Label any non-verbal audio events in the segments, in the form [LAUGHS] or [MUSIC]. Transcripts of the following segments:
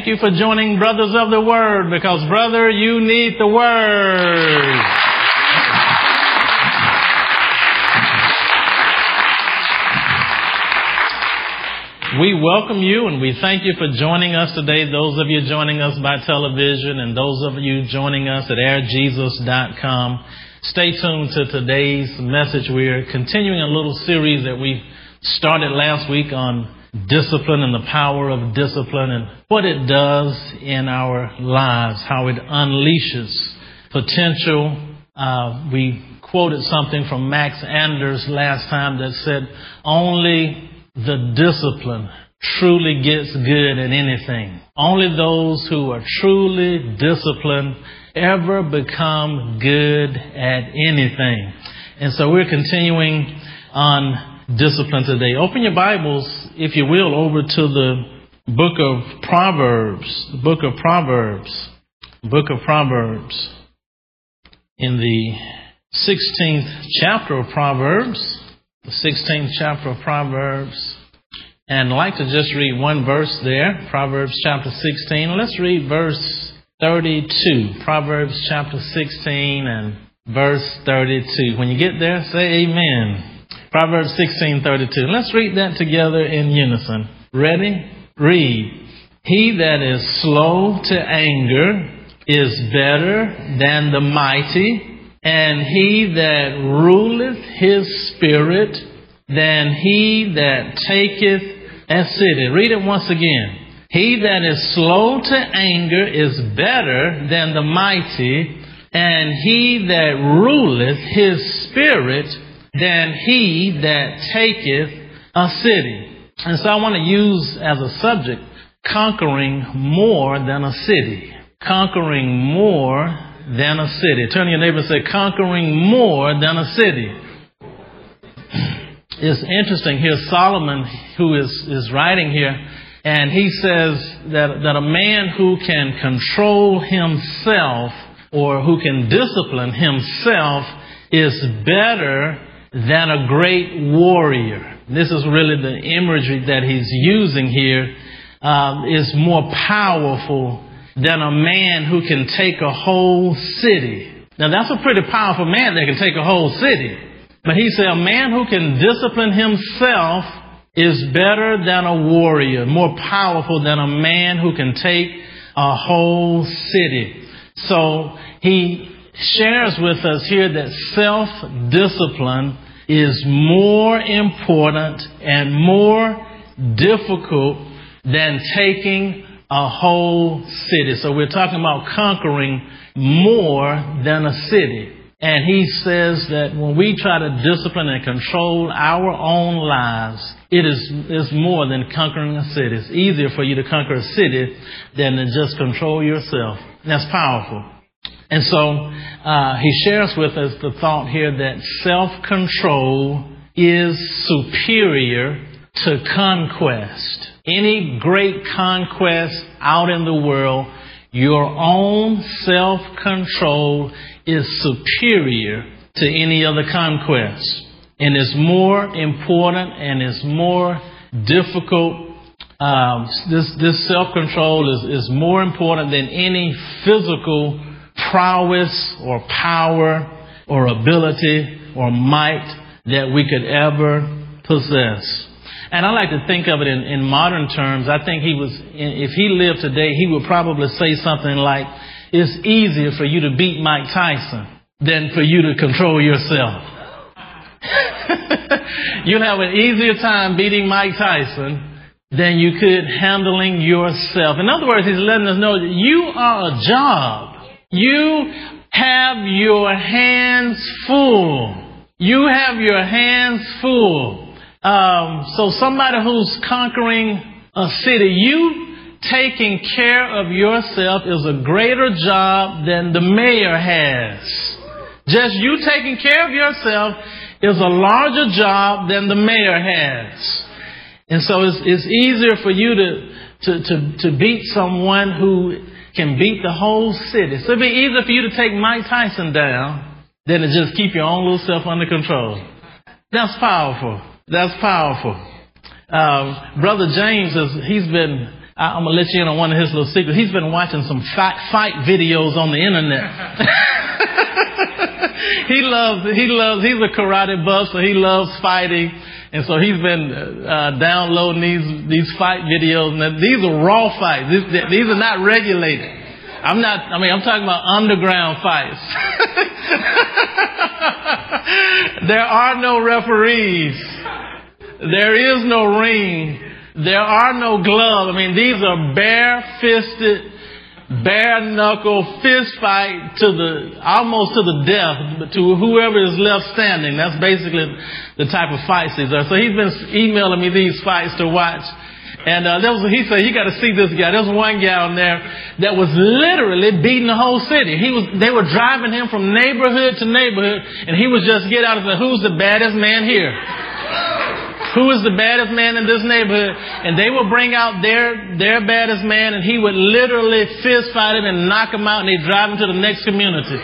thank you for joining Brothers of the Word because, brother, you need the Word. We welcome you and we thank you for joining us today. Those of you joining us by television and those of you joining us at airjesus.com. Stay tuned to today's message. We're continuing a little series that we started last week on discipline and the power of discipline and what it does in our lives, how it unleashes potential. Uh, we quoted something from Max Anders last time that said, only the discipline truly gets good at anything. Only those who are truly disciplined ever become good at anything. And so we're continuing on discipline today. Open your Bibles, if you will, over to the book of Proverbs. The book of Proverbs. Book of Proverbs. In the 16th chapter of Proverbs. The 16th chapter of Proverbs. And I'd like to just read one verse there. Proverbs chapter 16. Let's read verse 32. Proverbs chapter 16 and verse 32. When you get there, say amen. Proverbs 16:32. Let's read that together in unison. Ready? Read. He that is slow to anger is better than the mighty, and he that ruleth his spirit than he that taketh a city. Read it once again. He that is slow to anger is better than the mighty, and he that ruleth his spirit than he that taketh a city. And so I want to use as a subject conquering more than a city. Conquering more than a city. Turn to your neighbor and say, conquering more than a city. It's interesting here, Solomon, who is, is writing here, and he says that, that a man who can control himself or who can discipline himself is better than a great warrior. This is really the imagery that he's using here. Um, is more powerful than a man who can take a whole city. Now that's a pretty powerful man that can take a whole city. But he said a man who can discipline himself is better than a warrior, more powerful than a man who can take a whole city. So he shares with us here that self-discipline is more important and more difficult than taking a whole city. So we're talking about conquering more than a city. And he says that when we try to discipline and control our own lives, it is, is more than conquering a city. It's easier for you to conquer a city than to just control yourself. That's powerful. And so uh, he shares with us the thought here that self-control is superior to conquest. Any great conquest out in the world, your own self-control is superior to any other conquest and is more important and is more difficult. Um, this this self control is, is more important than any physical prowess or power or ability or might that we could ever possess. And I like to think of it in, in modern terms. I think he was, if he lived today, he would probably say something like, it's easier for you to beat Mike Tyson than for you to control yourself. [LAUGHS] You'll have an easier time beating Mike Tyson than you could handling yourself. In other words, he's letting us know that you are a job. You have your hands full. You have your hands full. Um, so somebody who's conquering a city, you taking care of yourself is a greater job than the mayor has. Just you taking care of yourself is a larger job than the mayor has. And so it's, it's easier for you to, to, to, to beat someone who can beat the whole city. So it'd be easier for you to take Mike Tyson down than to just keep your own little self under control. That's powerful. That's powerful. Um, Brother James has, he's been I, am gonna let you in on one of his little secrets. He's been watching some fight, fight videos on the internet. [LAUGHS] [LAUGHS] he loves, he loves, he's a karate buff, so he loves fighting. And so he's been uh, downloading these these fight videos. And these are raw fights. These, these are not regulated. I'm not. I mean, I'm talking about underground fights. [LAUGHS] there are no referees. There is no ring. There are no gloves. I mean, these are bare-fisted, bare-knuckle fist fight to the, almost to the death, to whoever is left standing. That's basically the type of fights these are. So he's been emailing me these fights to watch. And uh, there was, he said, you got to see this guy. There was one guy on there that was literally beating the whole city. He was, they were driving him from neighborhood to neighborhood, and he was just get out and say, "Who's the baddest man here?" Who is the baddest man in this neighborhood? And they would bring out their, their baddest man and he would literally fist fight him and knock him out and they'd drive him to the next community.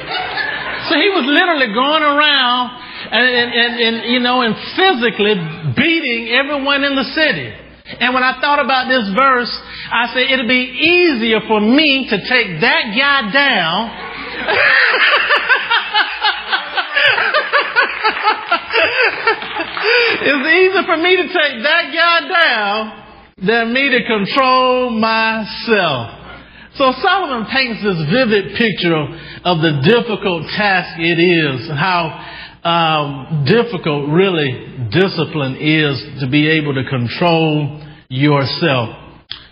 So he was literally going around and, and, and, and you know, and physically beating everyone in the city. And when I thought about this verse, I said it'd be easier for me to take that guy down [LAUGHS] it's easier for me to take that guy down than me to control myself. So Solomon paints this vivid picture of, of the difficult task it is, how um, difficult really discipline is to be able to control yourself.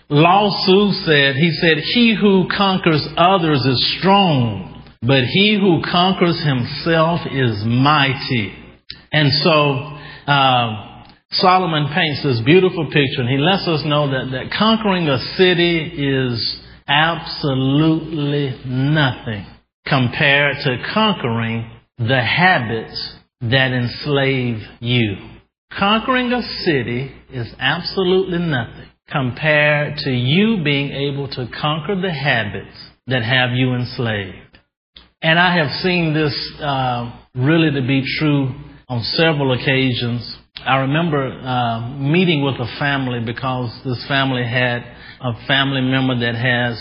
Lao Tzu said, he said, he who conquers others is strong, but he who conquers himself is mighty. And so, uh, Solomon paints this beautiful picture and he lets us know that, that conquering a city is absolutely nothing compared to conquering the habits that enslave you. Conquering a city is absolutely nothing compared to you being able to conquer the habits that have you enslaved. And I have seen this uh, really to be true on several occasions. I remember uh, meeting with a family because this family had a family member that has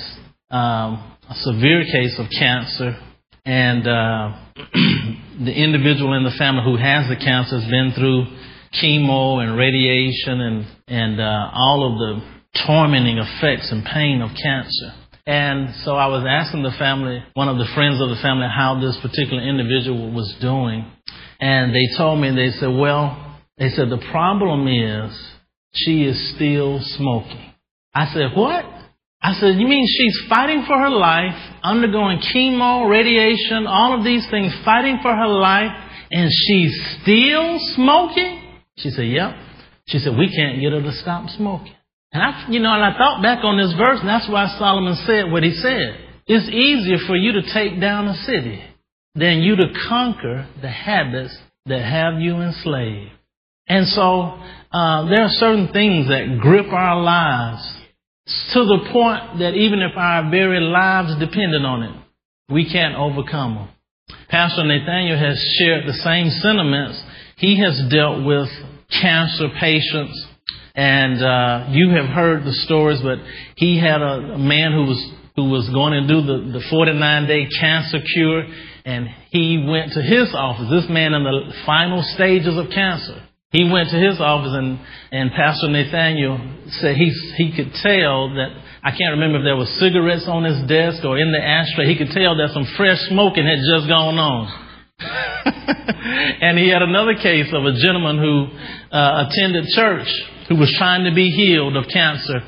um, a severe case of cancer, and uh, [CLEARS THROAT] the individual in the family who has the cancer has been through chemo and radiation and and uh, all of the tormenting effects and pain of cancer. And so I was asking the family, one of the friends of the family, how this particular individual was doing. And they told me, they said, well, they said, the problem is she is still smoking. I said, what? I said, you mean she's fighting for her life, undergoing chemo, radiation, all of these things, fighting for her life, and she's still smoking? She said, yep. She said, we can't get her to stop smoking. And I, you know, and I thought back on this verse, and that's why Solomon said what he said. It's easier for you to take down a city than you to conquer the habits that have you enslaved. And so, uh, there are certain things that grip our lives to the point that even if our very lives depended on it, we can't overcome them. Pastor Nathaniel has shared the same sentiments. He has dealt with cancer patients and uh, you have heard the stories, but he had a, a man who was who was going to do the, the 49 day cancer cure, and he went to his office. This man in the final stages of cancer. He went to his office, and, and Pastor Nathaniel said he, he could tell that, I can't remember if there was cigarettes on his desk or in the ashtray. He could tell that some fresh smoking had just gone on. [LAUGHS] and he had another case of a gentleman who uh, attended church who was trying to be healed of cancer.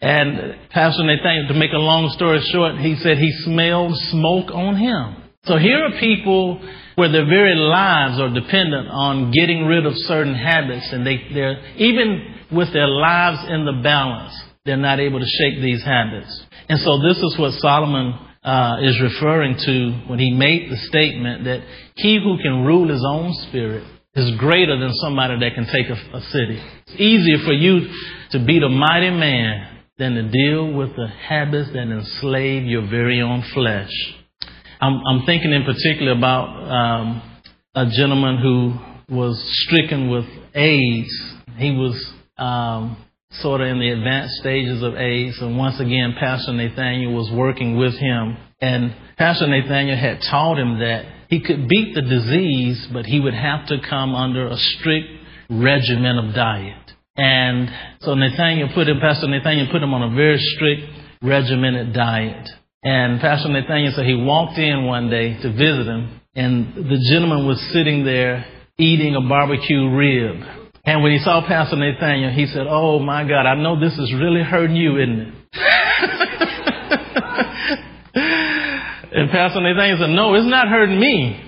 And Pastor Nathaniel, to make a long story short, he said he smelled smoke on him. So here are people where their very lives are dependent on getting rid of certain habits, and they, they're even with their lives in the balance, they're not able to shake these habits. And so this is what Solomon uh, is referring to when he made the statement that he who can rule his own spirit is greater than somebody that can take a, a city. It's easier for you to beat a mighty man than to deal with the habits that enslave your very own flesh. I'm, I'm thinking in particular about um, a gentleman who was stricken with AIDS. He was um, sort of in the advanced stages of AIDS. And once again, Pastor Nathaniel was working with him. And Pastor Nathaniel had taught him that he could beat the disease, but he would have to come under a strict regimen of diet. And so Nathaniel put him, Pastor Nathaniel put him on a very strict regimented diet. And Pastor Nathaniel said he walked in one day to visit him, and the gentleman was sitting there eating a barbecue rib. And when he saw Pastor Nathaniel, he said, Oh my God, I know this is really hurting you, isn't it? [LAUGHS] and Pastor Nathaniel said, No, it's not hurting me.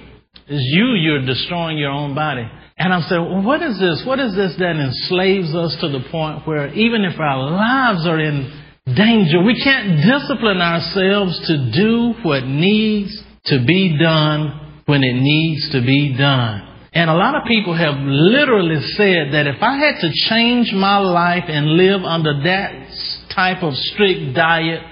It's you, you're destroying your own body. And I'm saying, well, what is this? What is this that enslaves us to the point where even if our lives are in danger, we can't discipline ourselves to do what needs to be done when it needs to be done. And a lot of people have literally said that if I had to change my life and live under that type of strict diet,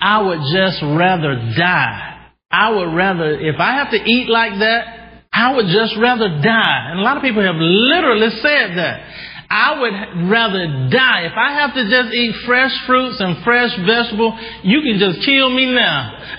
I would just rather die. I would rather, if I have to eat like that, I would just rather die. And a lot of people have literally said that. I would rather die. If I have to just eat fresh fruits and fresh vegetables, you can just kill me now. [LAUGHS]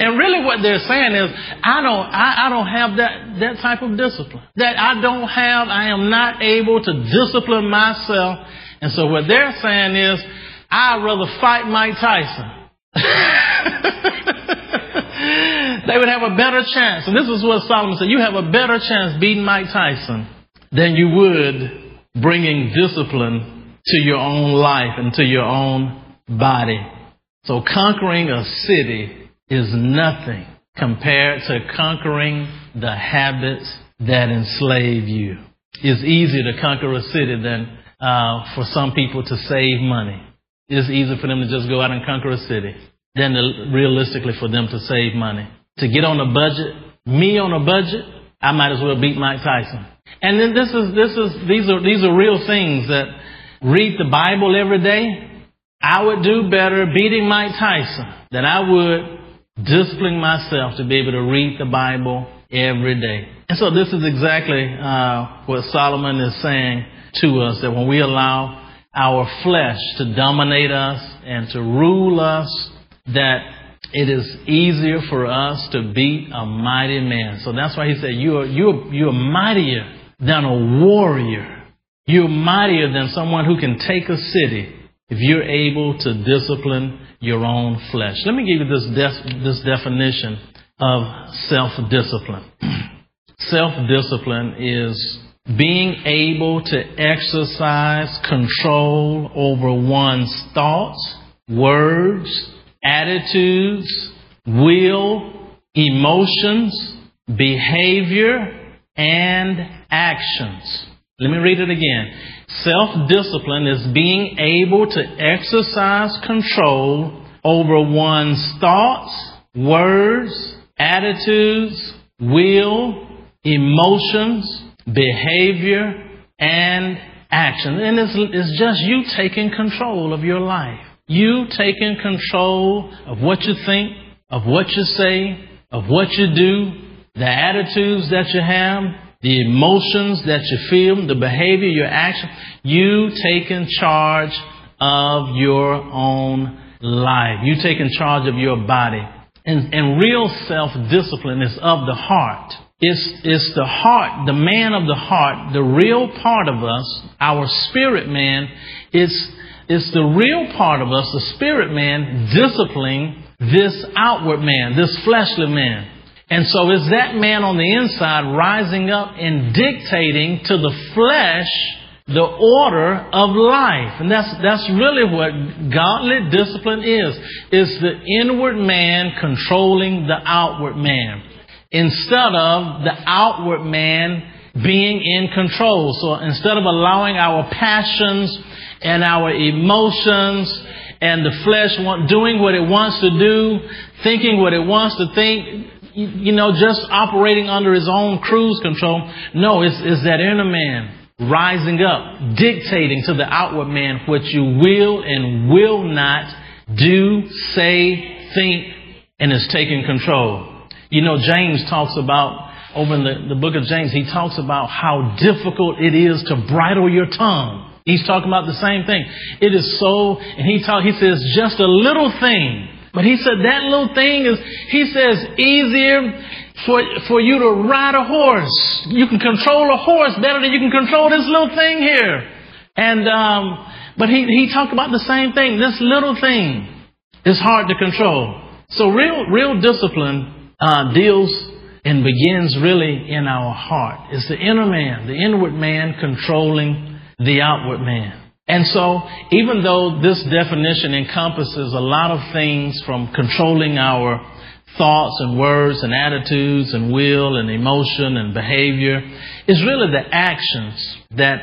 and really what they're saying is, I don't, I, I don't have that, that type of discipline. That I don't have, I am not able to discipline myself. And so what they're saying is, I'd rather fight Mike Tyson. [LAUGHS] they would have a better chance. And this is what Solomon said. You have a better chance beating Mike Tyson than you would bringing discipline to your own life and to your own body. So conquering a city is nothing compared to conquering the habits that enslave you. It's easier to conquer a city than uh, for some people to save money. It's easier for them to just go out and conquer a city than to, realistically for them to save money. To get on a budget, me on a budget, I might as well beat Mike Tyson. And then this is, this is, these are, these are real things that read the Bible every day. I would do better beating Mike Tyson than I would disciplining myself to be able to read the Bible every day. And so this is exactly uh, what Solomon is saying to us that when we allow our flesh to dominate us and to rule us, that it is easier for us to beat a mighty man. So that's why he said, you are, you're, you're mightier than a warrior. You're mightier than someone who can take a city if you're able to discipline your own flesh. Let me give you this, de- this definition of self-discipline. [CLEARS THROAT] self-discipline is being able to exercise control over one's thoughts, words, attitudes, will, emotions, behavior, and actions. Let me read it again. Self-discipline is being able to exercise control over one's thoughts, words, attitudes, will, emotions, behavior, and action. And it's, it's just you taking control of your life. You taking control of what you think, of what you say, of what you do, the attitudes that you have, the emotions that you feel, the behavior, your action. You taking charge of your own life. You taking charge of your body. And, and real self-discipline is of the heart. It's, it's the heart, the man of the heart, the real part of us, our spirit man. It's, it's the real part of us, the spirit man, disciplining this outward man, this fleshly man. And so is that man on the inside rising up and dictating to the flesh the order of life. And that's, that's really what godly discipline is. It's the inward man controlling the outward man instead of the outward man being in control. So instead of allowing our passions and our emotions and the flesh doing what it wants to do, thinking what it wants to think, you know, just operating under his own cruise control. No, it's, it's that inner man rising up, dictating to the outward man what you will and will not do, say, think, and is taking control. You know, James talks about over in the, the book of James, he talks about how difficult it is to bridle your tongue. He's talking about the same thing. It is so, and he talk, he says, just a little thing. But he said that little thing is, he says, easier for, for you to ride a horse. You can control a horse better than you can control this little thing here. And, um, but he, he talked about the same thing. This little thing is hard to control. So real, real discipline, uh, deals and begins really in our heart. It's the inner man, the inward man controlling the outward man. And so, even though this definition encompasses a lot of things from controlling our thoughts and words and attitudes and will and emotion and behavior, it's really the actions that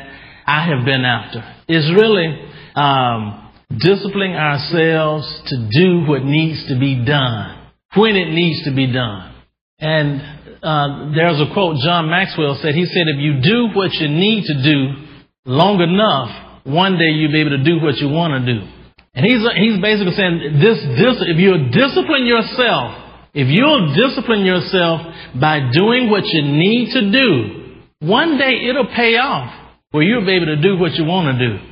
I have been after. It's really um, disciplining ourselves to do what needs to be done when it needs to be done. And uh, there's a quote John Maxwell said. He said, "If you do what you need to do long enough, one day you'll be able to do what you want to do." And he's he's basically saying this: this if you discipline yourself, if you'll discipline yourself by doing what you need to do, one day it'll pay off where you'll be able to do what you want to do.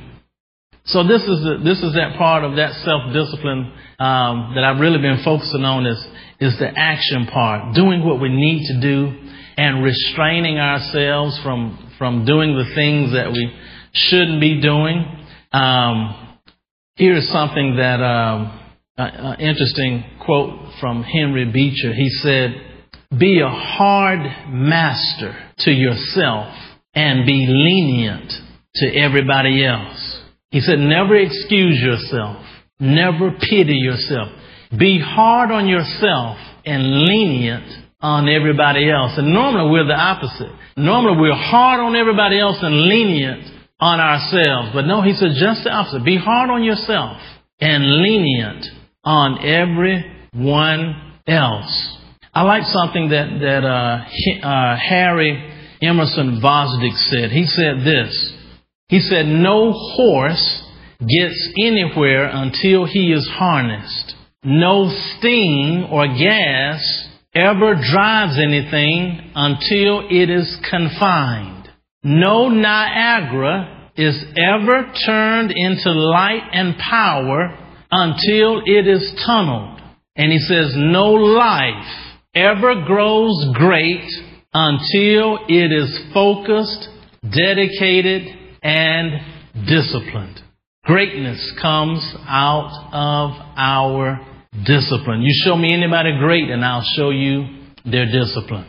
So this is the, this is that part of that self discipline um, that I've really been focusing on is is the action part, doing what we need to do, and restraining ourselves from from doing the things that we shouldn't be doing. Um, here's something that um, interesting quote from Henry Beecher. He said, "Be a hard master to yourself and be lenient to everybody else." He said, never excuse yourself. Never pity yourself. Be hard on yourself and lenient on everybody else. And normally we're the opposite. Normally we're hard on everybody else and lenient on ourselves. But no, he said just the opposite. Be hard on yourself and lenient on everyone else. I like something that, that uh, uh, Harry Emerson Fosdick said. He said this. He said, No horse gets anywhere until he is harnessed. No steam or gas ever drives anything until it is confined. No Niagara is ever turned into light and power until it is tunneled. And he says, No life ever grows great until it is focused, dedicated, and disciplined. Greatness comes out of our discipline. You show me anybody great, and I'll show you their discipline.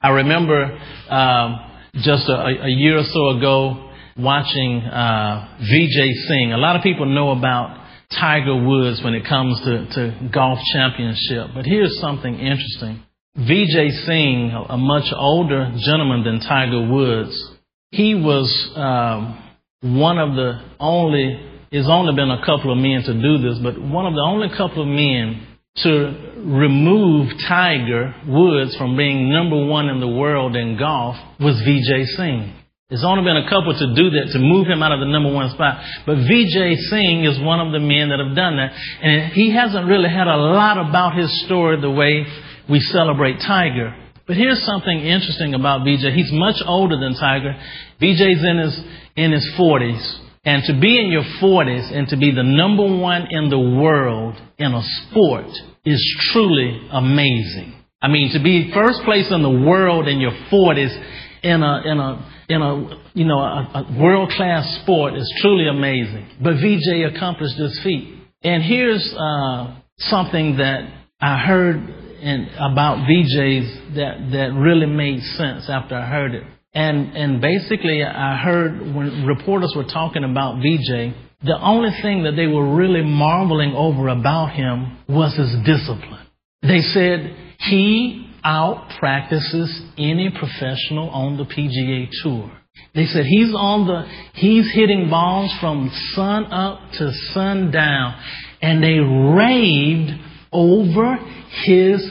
I remember um, just a, a, year or so ago watching uh, Vijay Singh. A lot of people know about Tiger Woods when it comes to, to golf championship, but here's something interesting. Vijay Singh, a much older gentleman than Tiger Woods, he was um, one of the only, it's only been a couple of men to do this, but one of the only couple of men to remove Tiger Woods from being number one in the world in golf was Vijay Singh. It's only been a couple to do that, to move him out of the number one spot. But Vijay Singh is one of the men that have done that. And he hasn't really had a lot about his story the way we celebrate Tiger. But here's something interesting about Vijay. He's much older than Tiger. Vijay's in his, in his 40s. And to be in your 40s and to be the number one in the world in a sport is truly amazing. I mean, to be first place in the world in your 40s in a, in a, in a, you know, a, a world class sport is truly amazing. But Vijay accomplished this feat. And here's uh, something that I heard and about Vijay's that, that really made sense after I heard it. And, and basically, I heard when reporters were talking about Vijay, the only thing that they were really marveling over about him was his discipline. They said he out practices any professional on the PGA Tour. They said he's on the, he's hitting balls from sun up to sun down. And they raved over his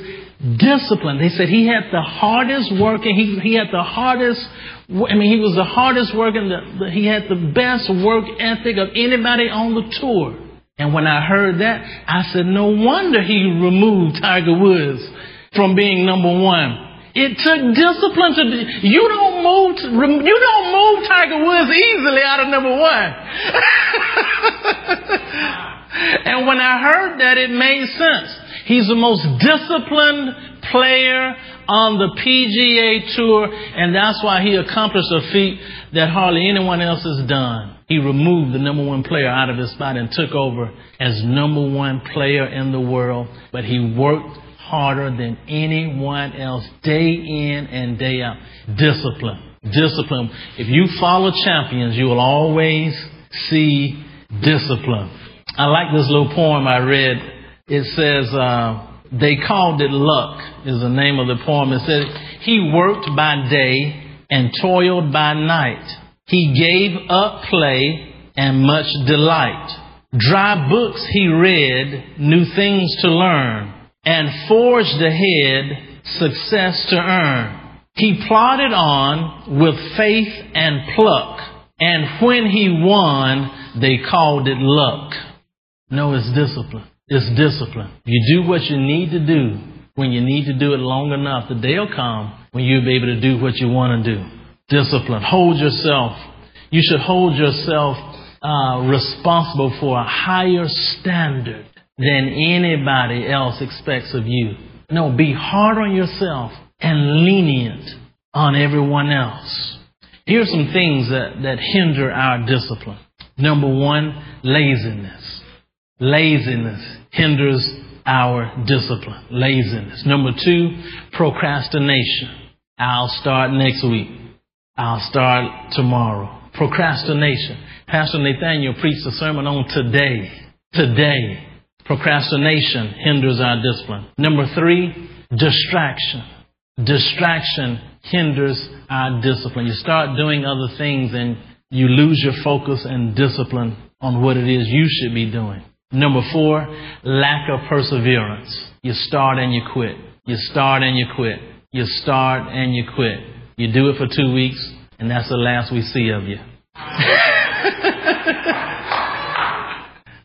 discipline. They said he had the hardest working, he, he had the hardest, I mean, he was the hardest working, the, the, he had the best work ethic of anybody on the tour. And when I heard that, I said, no wonder he removed Tiger Woods from being number one. It took discipline to. You don't move. You don't move Tiger Woods easily out of number one. [LAUGHS] and when I heard that, it made sense. He's the most disciplined player on the PGA Tour, and that's why he accomplished a feat that hardly anyone else has done. He removed the number one player out of his spot and took over as number one player in the world, but he worked harder than anyone else day in and day out. Discipline. Discipline. If you follow champions, you will always see discipline. I like this little poem I read. It says, uh, they called it luck, is the name of the poem. It said, He worked by day and toiled by night. He gave up play and much delight. Dry books he read, new things to learn, and forged ahead success to earn. He plodded on with faith and pluck, and when he won, they called it luck. No, it's discipline. It's discipline. You do what you need to do when you need to do it long enough. The day will come when you'll be able to do what you want to do. Discipline. Hold yourself. You should hold yourself uh, responsible for a higher standard than anybody else expects of you. No, be hard on yourself and lenient on everyone else. Here's some things that, that hinder our discipline. Number one, laziness. Laziness hinders our discipline. Laziness. Number two, procrastination. I'll start next week. I'll start tomorrow. Procrastination. Pastor Nathaniel preached a sermon on today. Today. Procrastination hinders our discipline. Number three, distraction. Distraction hinders our discipline. You start doing other things and you lose your focus and discipline on what it is you should be doing. Number four, lack of perseverance. You start and you quit. You start and you quit. You start and you quit. You do it for two weeks, and that's the last we see of you. [LAUGHS]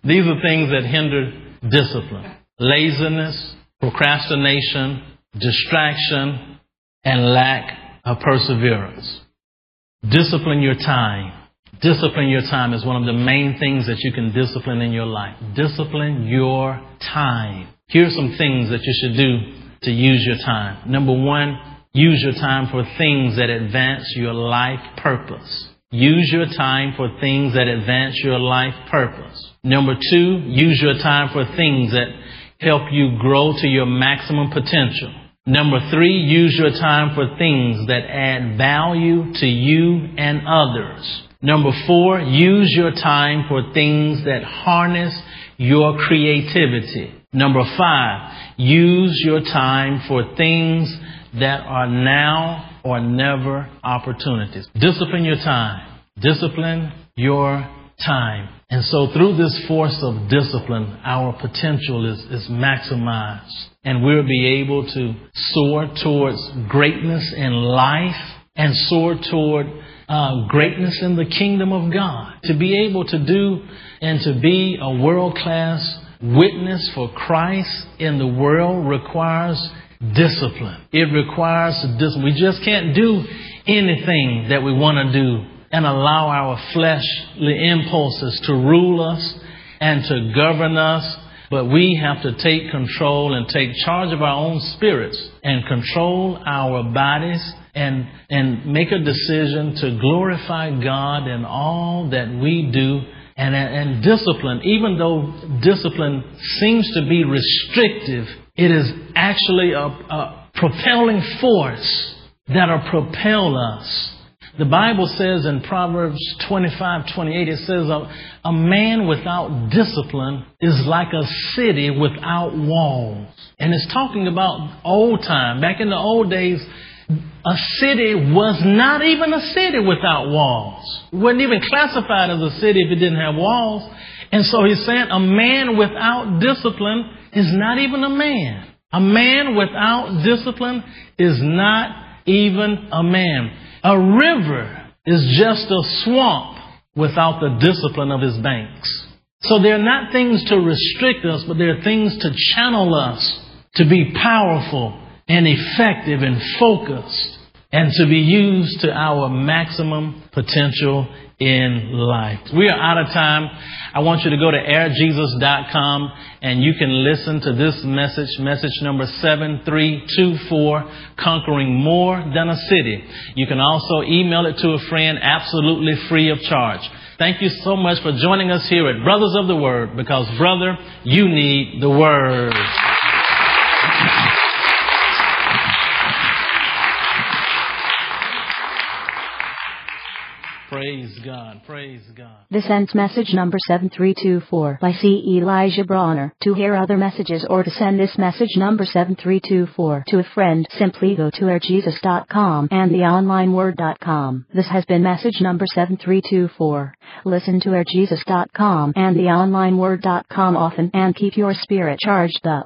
These are things that hinder discipline. Laziness, procrastination, distraction, and lack of perseverance. Discipline your time. Discipline your time is one of the main things that you can discipline in your life. Discipline your time. Here are some things that you should do to use your time. Number one, use your time for things that advance your life purpose. Use your time for things that advance your life purpose. Number two, use your time for things that help you grow to your maximum potential. Number three, use your time for things that add value to you and others. Number four, use your time for things that harness your creativity. Number five, use your time for things that are now or never opportunities. Discipline your time. Discipline your time. And so through this force of discipline, our potential is, is maximized and we'll be able to soar towards greatness in life and soar toward uh, greatness in the kingdom of God. To be able to do and to be a world class witness for Christ in the world requires discipline. It requires discipline. We just can't do anything that we want to do and allow our fleshly impulses to rule us and to govern us. But we have to take control and take charge of our own spirits and control our bodies and, and make a decision to glorify God in all that we do and, and discipline, even though discipline seems to be restrictive, it is actually a, a propelling force that'll propel us. The Bible says in Proverbs 25, 28, it says, a, a man without discipline is like a city without walls. And it's talking about old time. Back in the old days, a city was not even a city without walls. It wasn't even classified as a city if it didn't have walls. And so he's saying a man without discipline is not even a man. A man without discipline is not even a man. A river is just a swamp without the discipline of his banks. So they're not things to restrict us, but they're things to channel us to be powerful and effective and focused and to be used to our maximum potential in life. We are out of time. I want you to go to airjesus.com and you can listen to this message, message number 7324, Conquering More Than a City. You can also email it to a friend absolutely free of charge. Thank you so much for joining us here at Brothers of the Word because, brother, you need the Word. Praise God. Praise God. This ends message number 7324 by C. Elijah Bronner. To hear other messages or to send this message number 7324 to a friend, simply go to airjesus.com and theonlineword.com. This has been message number 7324. Listen to airjesus.com and theonlineword.com often and keep your spirit charged up.